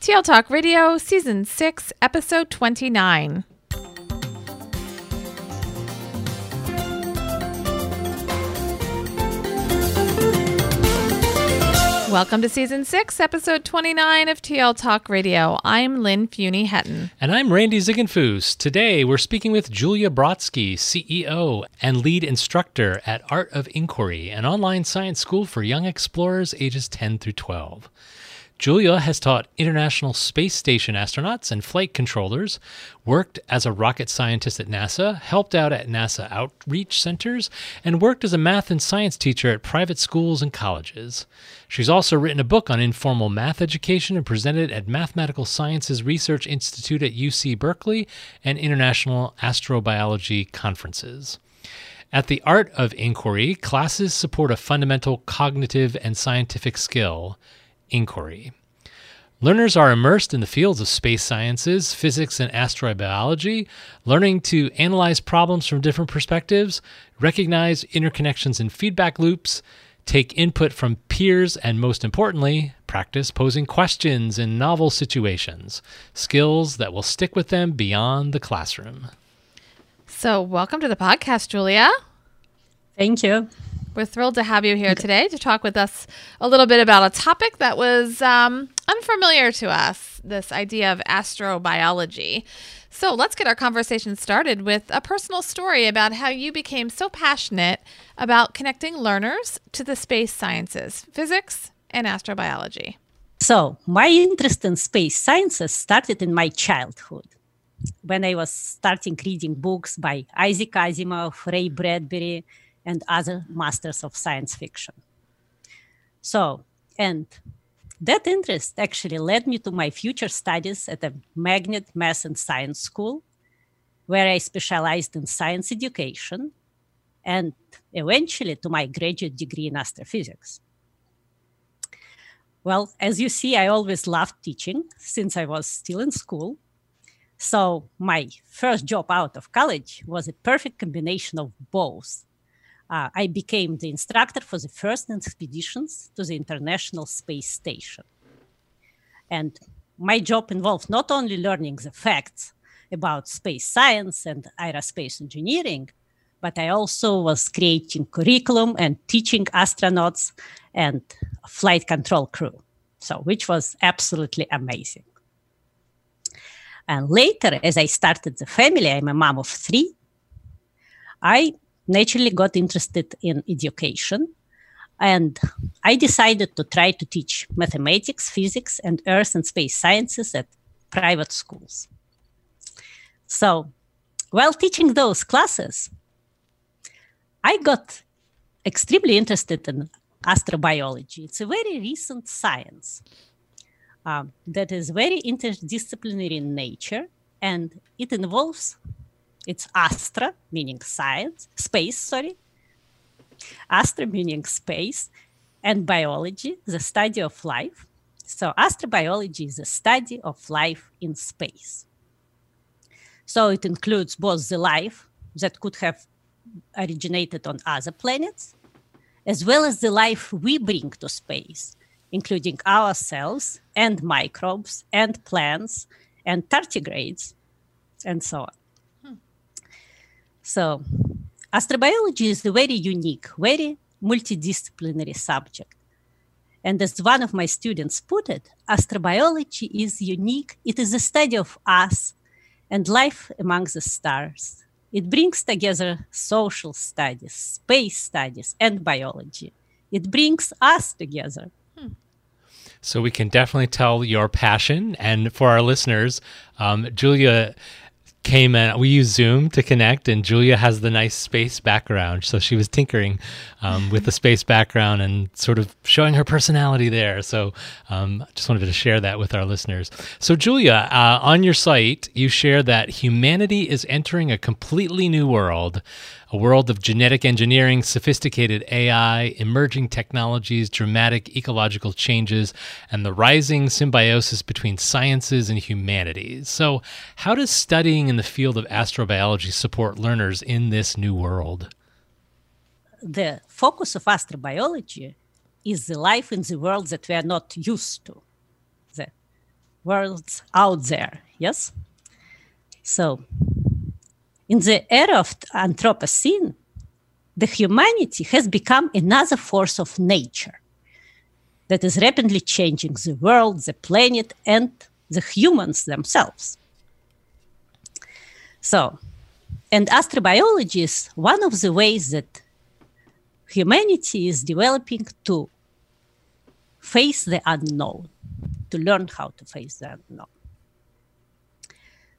TL Talk Radio, Season 6, Episode 29. Welcome to Season 6, Episode 29 of TL Talk Radio. I'm Lynn Fuini-Hetten. And I'm Randy Ziegenfuss. Today we're speaking with Julia Brodsky, CEO and lead instructor at Art of Inquiry, an online science school for young explorers ages 10 through 12. Julia has taught International Space Station astronauts and flight controllers, worked as a rocket scientist at NASA, helped out at NASA outreach centers, and worked as a math and science teacher at private schools and colleges. She's also written a book on informal math education and presented at Mathematical Sciences Research Institute at UC Berkeley and international astrobiology conferences. At the Art of Inquiry, classes support a fundamental cognitive and scientific skill inquiry. Learners are immersed in the fields of space sciences, physics, and astrobiology, learning to analyze problems from different perspectives, recognize interconnections and feedback loops, take input from peers, and most importantly, practice posing questions in novel situations, skills that will stick with them beyond the classroom. So, welcome to the podcast, Julia. Thank you. We're thrilled to have you here today to talk with us a little bit about a topic that was um, unfamiliar to us this idea of astrobiology. So let's get our conversation started with a personal story about how you became so passionate about connecting learners to the space sciences, physics, and astrobiology. So, my interest in space sciences started in my childhood when I was starting reading books by Isaac Asimov, Ray Bradbury, and other masters of science fiction. So, and that interest actually led me to my future studies at a magnet math and science school, where I specialized in science education, and eventually to my graduate degree in astrophysics. Well, as you see, I always loved teaching since I was still in school. So, my first job out of college was a perfect combination of both uh, I became the instructor for the first expeditions to the International Space Station. And my job involved not only learning the facts about space science and aerospace engineering, but I also was creating curriculum and teaching astronauts and flight control crew. So, which was absolutely amazing. And later, as I started the family, I'm a mom of three. I naturally got interested in education. And I decided to try to teach mathematics, physics, and earth and space sciences at private schools. So, while teaching those classes, I got extremely interested in astrobiology. It's a very recent science um, that is very interdisciplinary in nature and it involves it's astra, meaning science, space, sorry. Astra meaning space, and biology, the study of life. So, astrobiology is a study of life in space. So, it includes both the life that could have originated on other planets, as well as the life we bring to space, including ourselves and microbes and plants and tardigrades and so on. So, astrobiology is a very unique, very multidisciplinary subject. And as one of my students put it, astrobiology is unique. It is a study of us and life among the stars. It brings together social studies, space studies, and biology. It brings us together. Hmm. So we can definitely tell your passion. And for our listeners, um, Julia came in. We use Zoom to connect, and Julia has the nice space background. So she was tinkering um, with the space background and sort of showing her personality there. So um, just wanted to share that with our listeners. So, Julia, uh, on your site, you share that humanity is entering a completely new world a world of genetic engineering, sophisticated AI, emerging technologies, dramatic ecological changes, and the rising symbiosis between sciences and humanities. So, how does studying in the field of astrobiology support learners in this new world? The focus of astrobiology is the life in the world that we are not used to, the worlds out there, yes? So, in the era of Anthropocene, the humanity has become another force of nature that is rapidly changing the world, the planet, and the humans themselves. So, and astrobiology is one of the ways that humanity is developing to face the unknown, to learn how to face the unknown.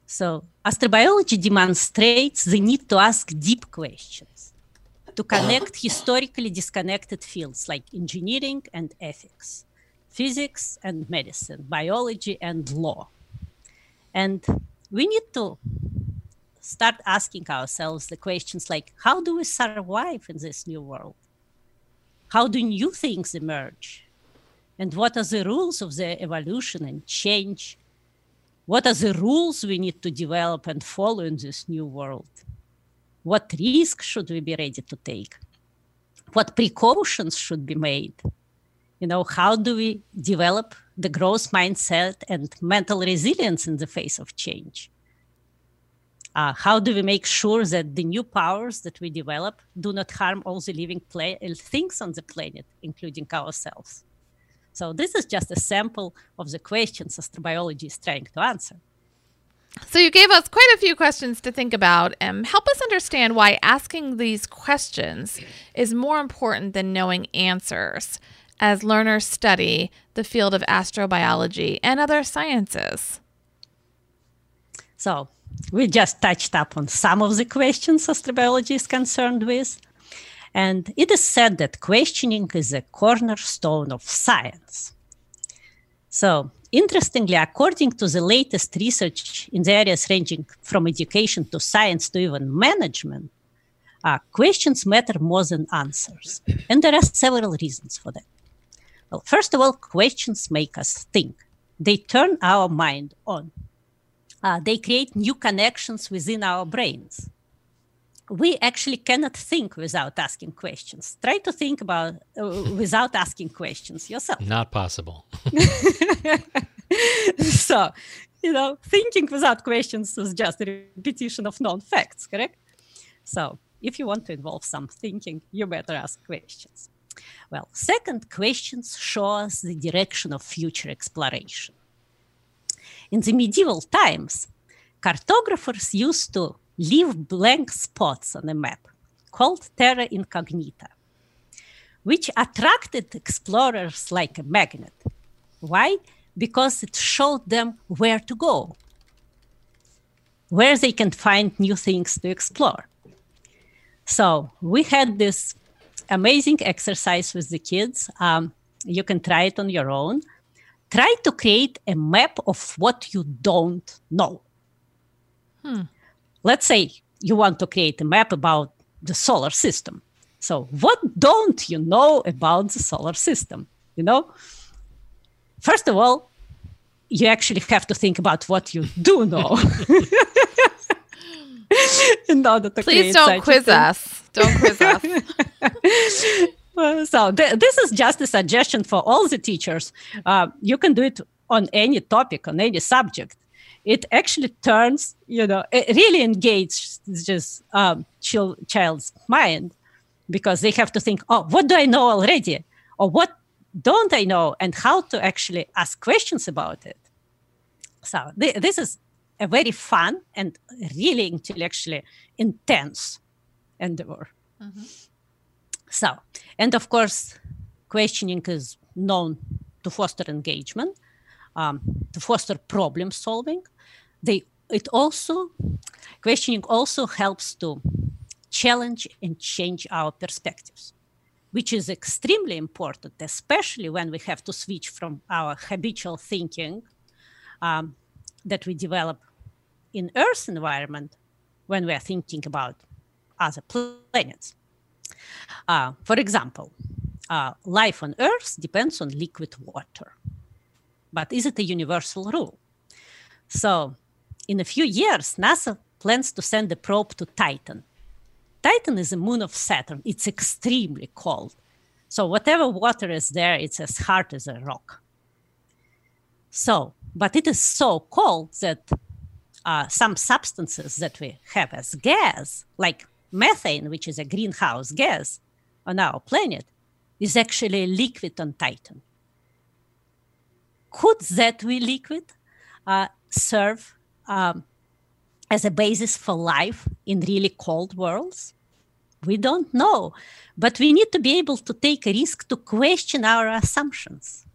So, astrobiology demonstrates the need to ask deep questions, to connect historically disconnected fields like engineering and ethics, physics and medicine, biology and law. And we need to start asking ourselves the questions like how do we survive in this new world? How do new things emerge? And what are the rules of the evolution and change what are the rules we need to develop and follow in this new world? What risks should we be ready to take? What precautions should be made? You know, how do we develop the growth mindset and mental resilience in the face of change? Uh, how do we make sure that the new powers that we develop do not harm all the living things on the planet, including ourselves? So this is just a sample of the questions astrobiology is trying to answer. So you gave us quite a few questions to think about. Um, help us understand why asking these questions is more important than knowing answers as learners study the field of astrobiology and other sciences. So we just touched up on some of the questions astrobiology is concerned with. And it is said that questioning is a cornerstone of science. So, interestingly, according to the latest research in the areas ranging from education to science to even management, uh, questions matter more than answers. And there are several reasons for that. Well, first of all, questions make us think, they turn our mind on. Uh, they create new connections within our brains we actually cannot think without asking questions. Try to think about uh, without asking questions yourself. Not possible. so, you know, thinking without questions is just a repetition of known facts, correct? So, if you want to involve some thinking, you better ask questions. Well, second, questions show us the direction of future exploration. In the medieval times, cartographers used to leave blank spots on a map called terra incognita, which attracted explorers like a magnet. Why? Because it showed them where to go, where they can find new things to explore. So we had this amazing exercise with the kids. Um, you can try it on your own. Try to create a map of what you don't know. Hmm let's say you want to create a map about the solar system. So, what don't you know about the solar system? You know? first of all, you actually have to think about what you do know. in order to Please don't quiz us. Don't quiz us. so th- this is just a suggestion for all the teachers. Uh, you can do it on any topic, on any subject. It actually turns, you know, it really engages this um, child's mind because they have to think, oh, what do I know already? Or what don't I know? And how to actually ask questions about it. So th- this is a very fun and really intellectually intense endeavor. Mm-hmm. So, and of course, questioning is known to foster engagement, um, to foster problem solving. They it also questioning also helps to challenge and change our perspectives, which is extremely important, especially when we have to switch from our habitual thinking um, that we develop in Earth environment when we are thinking about other planets. Uh, for example, uh, life on Earth depends on liquid water. But is it a universal rule? So, in a few years, NASA plans to send a probe to Titan. Titan is a moon of Saturn. It's extremely cold. So, whatever water is there, it's as hard as a rock. So, but it is so cold that uh, some substances that we have as gas, like methane, which is a greenhouse gas on our planet, is actually liquid on Titan. Could that we liquid uh, serve um, as a basis for life in really cold worlds? We don't know, but we need to be able to take a risk to question our assumptions.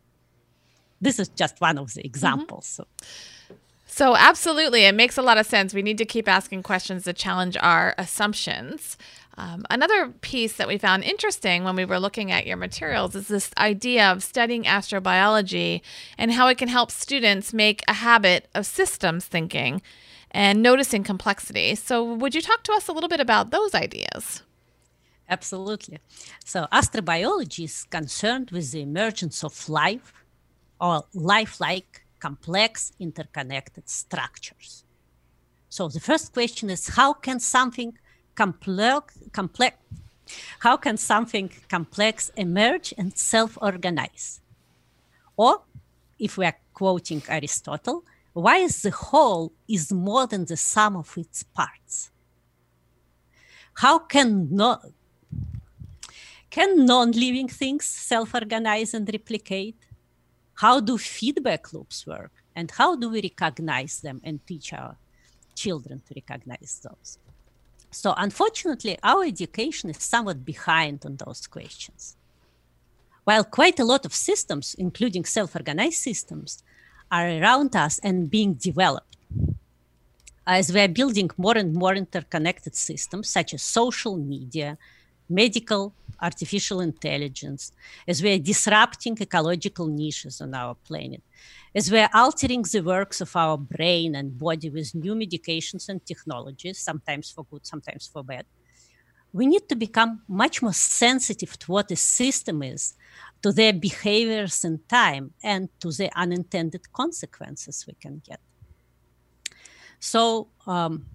This is just one of the mm-hmm. examples. Mm-hmm. So. So, absolutely, it makes a lot of sense. We need to keep asking questions to challenge our assumptions. Um, another piece that we found interesting when we were looking at your materials is this idea of studying astrobiology and how it can help students make a habit of systems thinking and noticing complexity. So, would you talk to us a little bit about those ideas? Absolutely. So, astrobiology is concerned with the emergence of life or lifelike complex interconnected structures. So the first question is how can something complex, how can something complex emerge and self-organize? Or if we are quoting Aristotle, why is the whole is more than the sum of its parts? How can no, can non-living things self-organize and replicate? How do feedback loops work and how do we recognize them and teach our children to recognize those? So unfortunately our education is somewhat behind on those questions. While quite a lot of systems including self-organized systems are around us and being developed as we are building more and more interconnected systems such as social media medical artificial intelligence, as we are disrupting ecological niches on our planet, as we are altering the works of our brain and body with new medications and technologies, sometimes for good, sometimes for bad, we need to become much more sensitive to what a system is, to their behaviors in time, and to the unintended consequences we can get. So, um,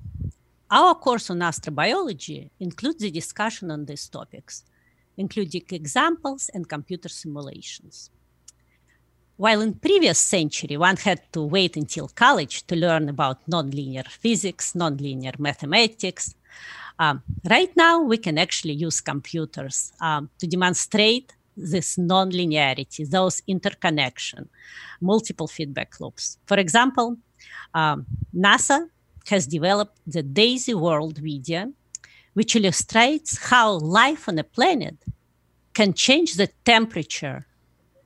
our course on astrobiology includes the discussion on these topics including examples and computer simulations. While in previous century one had to wait until college to learn about nonlinear physics, nonlinear mathematics, um, right now we can actually use computers um, to demonstrate this nonlinearity, those interconnection, multiple feedback loops. For example, um, NASA has developed the DAISY World video, which illustrates how life on a planet can change the temperature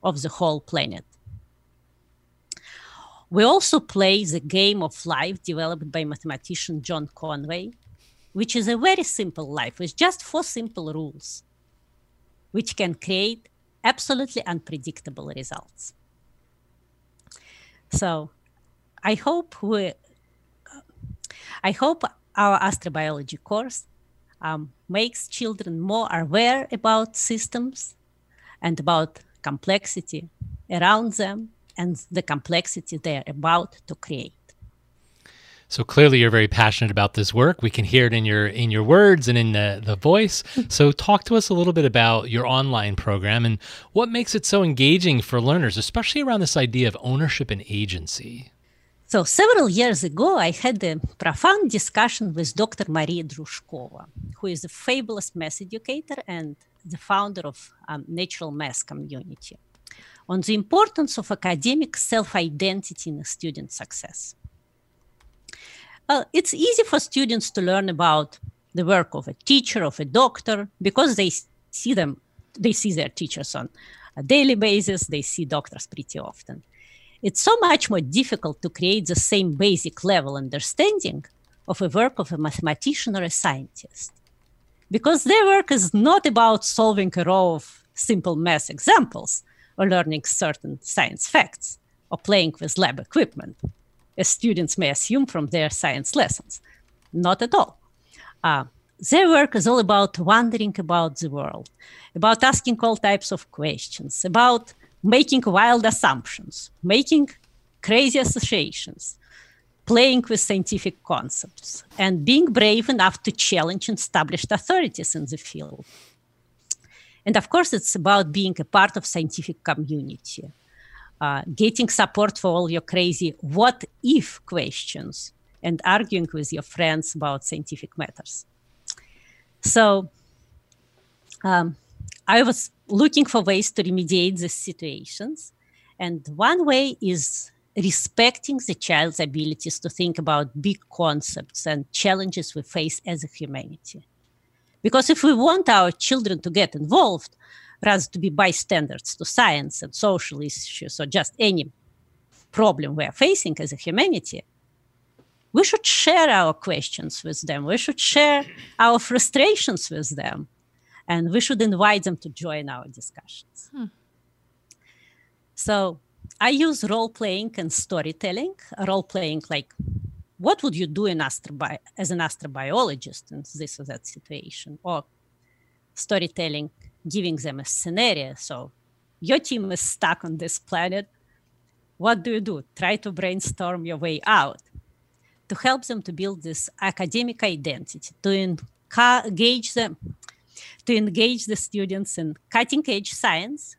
of the whole planet. We also play the game of life developed by mathematician John Conway, which is a very simple life with just four simple rules, which can create absolutely unpredictable results. So I hope we I hope our astrobiology course um, makes children more aware about systems and about complexity around them and the complexity they're about to create. So clearly you're very passionate about this work. We can hear it in your in your words and in the, the voice. So talk to us a little bit about your online program and what makes it so engaging for learners, especially around this idea of ownership and agency. So several years ago, I had a profound discussion with Dr. Maria Droujkova, who is a fabulous math educator and the founder of um, Natural Math Community, on the importance of academic self-identity in student success. Uh, it's easy for students to learn about the work of a teacher, of a doctor, because they see them, they see their teachers on a daily basis, they see doctors pretty often. It's so much more difficult to create the same basic level understanding of a work of a mathematician or a scientist. Because their work is not about solving a row of simple math examples or learning certain science facts or playing with lab equipment as students may assume from their science lessons. Not at all. Uh, their work is all about wondering about the world, about asking all types of questions, about making wild assumptions, making crazy associations, playing with scientific concepts, and being brave enough to challenge established authorities in the field. And of course, it's about being a part of scientific community, uh, getting support for all your crazy what if questions and arguing with your friends about scientific matters. So um, I was looking for ways to remediate these situations. And one way is respecting the child's abilities to think about big concepts and challenges we face as a humanity. Because if we want our children to get involved, rather to be bystanders to science and social issues or just any problem we are facing as a humanity, we should share our questions with them. We should share our frustrations with them. And we should invite them to join our discussions. Hmm. So I use role playing and storytelling. Role playing, like, what would you do in astrobi- as an astrobiologist in this or that situation? Or storytelling, giving them a scenario. So your team is stuck on this planet. What do you do? Try to brainstorm your way out to help them to build this academic identity, to engage them, to engage the students in cutting edge science,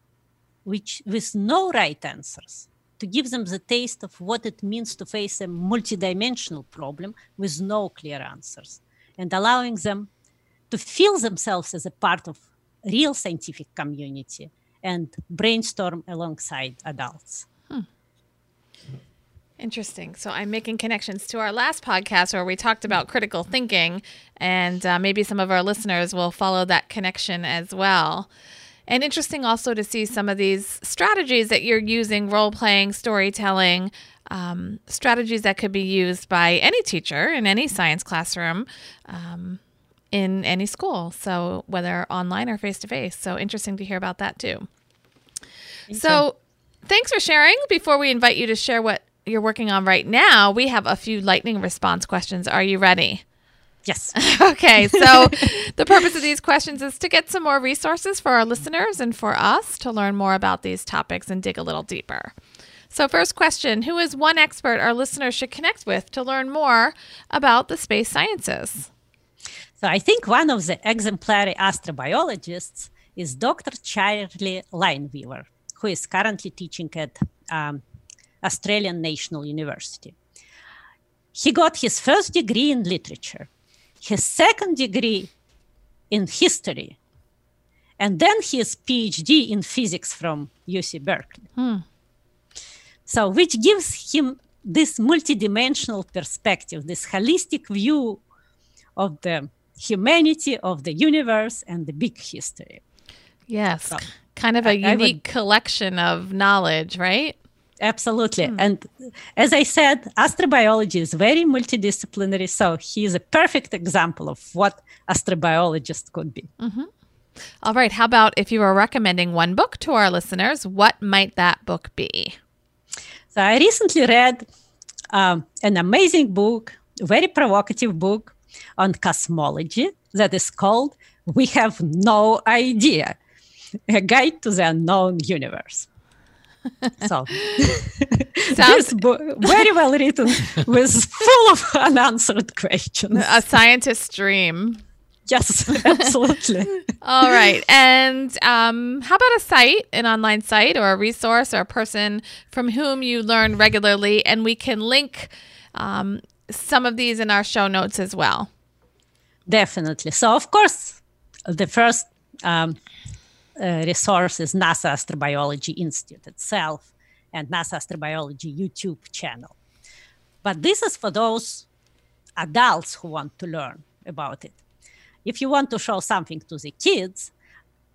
which with no right answers, to give them the taste of what it means to face a multidimensional problem with no clear answers, and allowing them to feel themselves as a part of real scientific community and brainstorm alongside adults. Hmm. Interesting. So I'm making connections to our last podcast where we talked about critical thinking, and uh, maybe some of our listeners will follow that connection as well. And interesting also to see some of these strategies that you're using role playing, storytelling, um, strategies that could be used by any teacher in any science classroom. Um, in any school. So whether online or face to face. So interesting to hear about that too. Thank so you. thanks for sharing. Before we invite you to share what you're working on right now, we have a few lightning response questions. Are you ready? Yes. okay. So the purpose of these questions is to get some more resources for our listeners and for us to learn more about these topics and dig a little deeper. So, first question Who is one expert our listeners should connect with to learn more about the space sciences? So I think one of the exemplary astrobiologists is Dr. Charlie Lineweaver, who is currently teaching at um, Australian National University. He got his first degree in literature, his second degree in history, and then his PhD in physics from UC Berkeley. Hmm. So, which gives him this multidimensional perspective, this holistic view of the humanity of the universe and the big history. Yes. So, kind of a I, unique I would, collection of knowledge, right? Absolutely. Hmm. And as I said, astrobiology is very multidisciplinary. So he is a perfect example of what astrobiologist could be. Mm-hmm. All right. How about if you were recommending one book to our listeners, what might that book be? So I recently read um, an amazing book, very provocative book on cosmology that is called We Have No Idea A Guide to the Unknown Universe. So. This book very well written with full of unanswered questions. A scientist's dream. Yes absolutely. All right and um, how about a site an online site or a resource or a person from whom you learn regularly and we can link um, some of these in our show notes as well? Definitely. So of course the first um, uh, resource nasa astrobiology institute itself and nasa astrobiology youtube channel but this is for those adults who want to learn about it if you want to show something to the kids,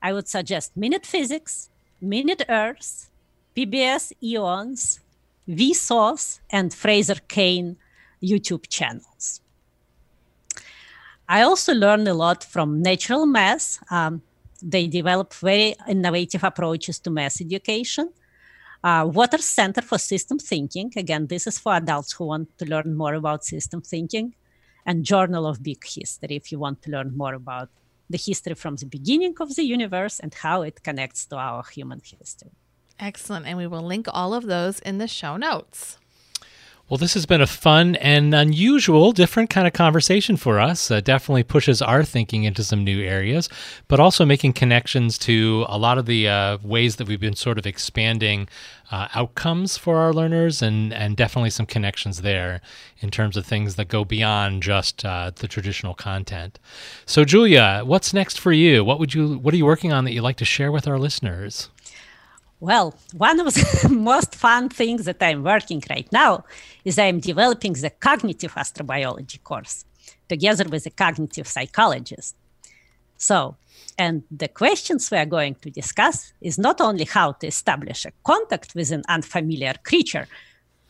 I would suggest Minute Physics, Minute Earth, PBS Eons, Vsauce, and Fraser Cain YouTube channels. I also learned a lot from Natural Math. Um, they develop very innovative approaches to math education. Uh, Waters Center for System Thinking. Again, this is for adults who want to learn more about system thinking and Journal of Big History if you want to learn more about the history from the beginning of the universe and how it connects to our human history. Excellent. And we will link all of those in the show notes. Well, this has been a fun and unusual, different kind of conversation for us. Uh, definitely pushes our thinking into some new areas, but also making connections to a lot of the uh, ways that we've been sort of expanding uh, outcomes for our learners, and and definitely some connections there in terms of things that go beyond just uh, the traditional content. So, Julia, what's next for you? What would you What are you working on that you'd like to share with our listeners? Well, one of the most fun things that I'm working right now is I'm developing the cognitive astrobiology course together with a cognitive psychologist. So, and the questions we are going to discuss is not only how to establish a contact with an unfamiliar creature,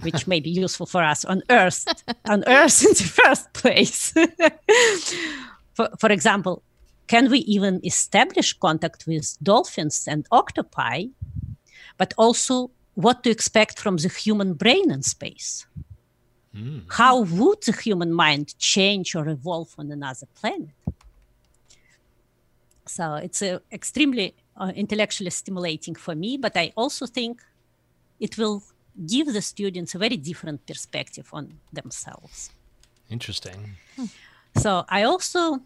which may be useful for us on Earth, on Earth in the first place. for, for example, can we even establish contact with dolphins and octopi but also what to expect from the human brain in space. Mm. How would the human mind change or evolve on another planet? So it's uh, extremely uh, intellectually stimulating for me, but I also think it will give the students a very different perspective on themselves. Interesting. Hmm. So I also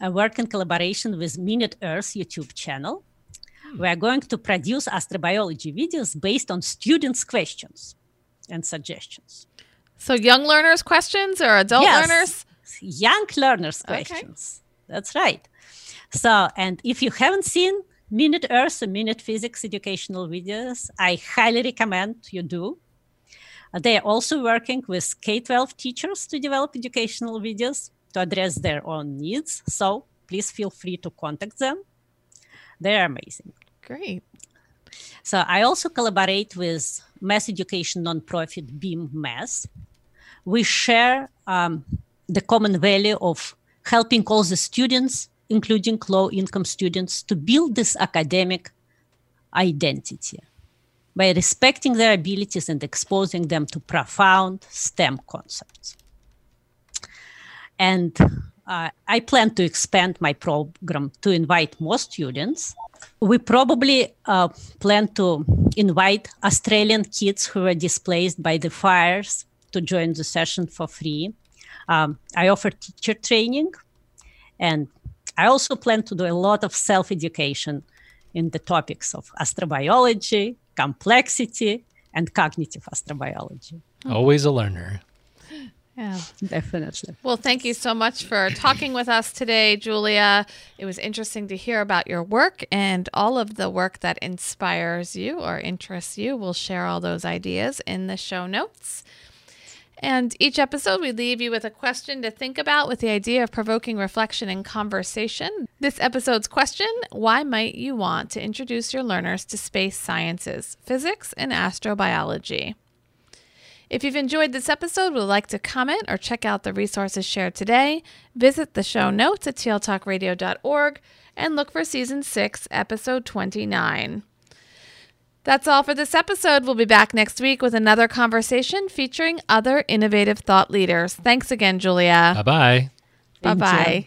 I work in collaboration with Minute Earth YouTube channel, we are going to produce astrobiology videos based on students' questions and suggestions. So, young learners' questions or adult yes, learners? Young learners' questions. Okay. That's right. So, and if you haven't seen Minute Earth and Minute Physics educational videos, I highly recommend you do. Uh, they are also working with K 12 teachers to develop educational videos to address their own needs. So, please feel free to contact them. They're amazing. Great. So I also collaborate with mass education nonprofit Beam Mass. We share um, the common value of helping all the students, including low income students, to build this academic identity by respecting their abilities and exposing them to profound STEM concepts. And uh, I plan to expand my program to invite more students. We probably uh, plan to invite Australian kids who were displaced by the fires to join the session for free. Um, I offer teacher training, and I also plan to do a lot of self education in the topics of astrobiology, complexity, and cognitive astrobiology. Always a learner. Yeah, definitely. Well, thank you so much for talking with us today, Julia. It was interesting to hear about your work and all of the work that inspires you or interests you. We'll share all those ideas in the show notes. And each episode, we leave you with a question to think about with the idea of provoking reflection and conversation. This episode's question Why might you want to introduce your learners to space sciences, physics, and astrobiology? If you've enjoyed this episode, would like to comment or check out the resources shared today, visit the show notes at tltalkradio.org and look for season 6, episode 29. That's all for this episode. We'll be back next week with another conversation featuring other innovative thought leaders. Thanks again, Julia. Bye bye. Bye bye.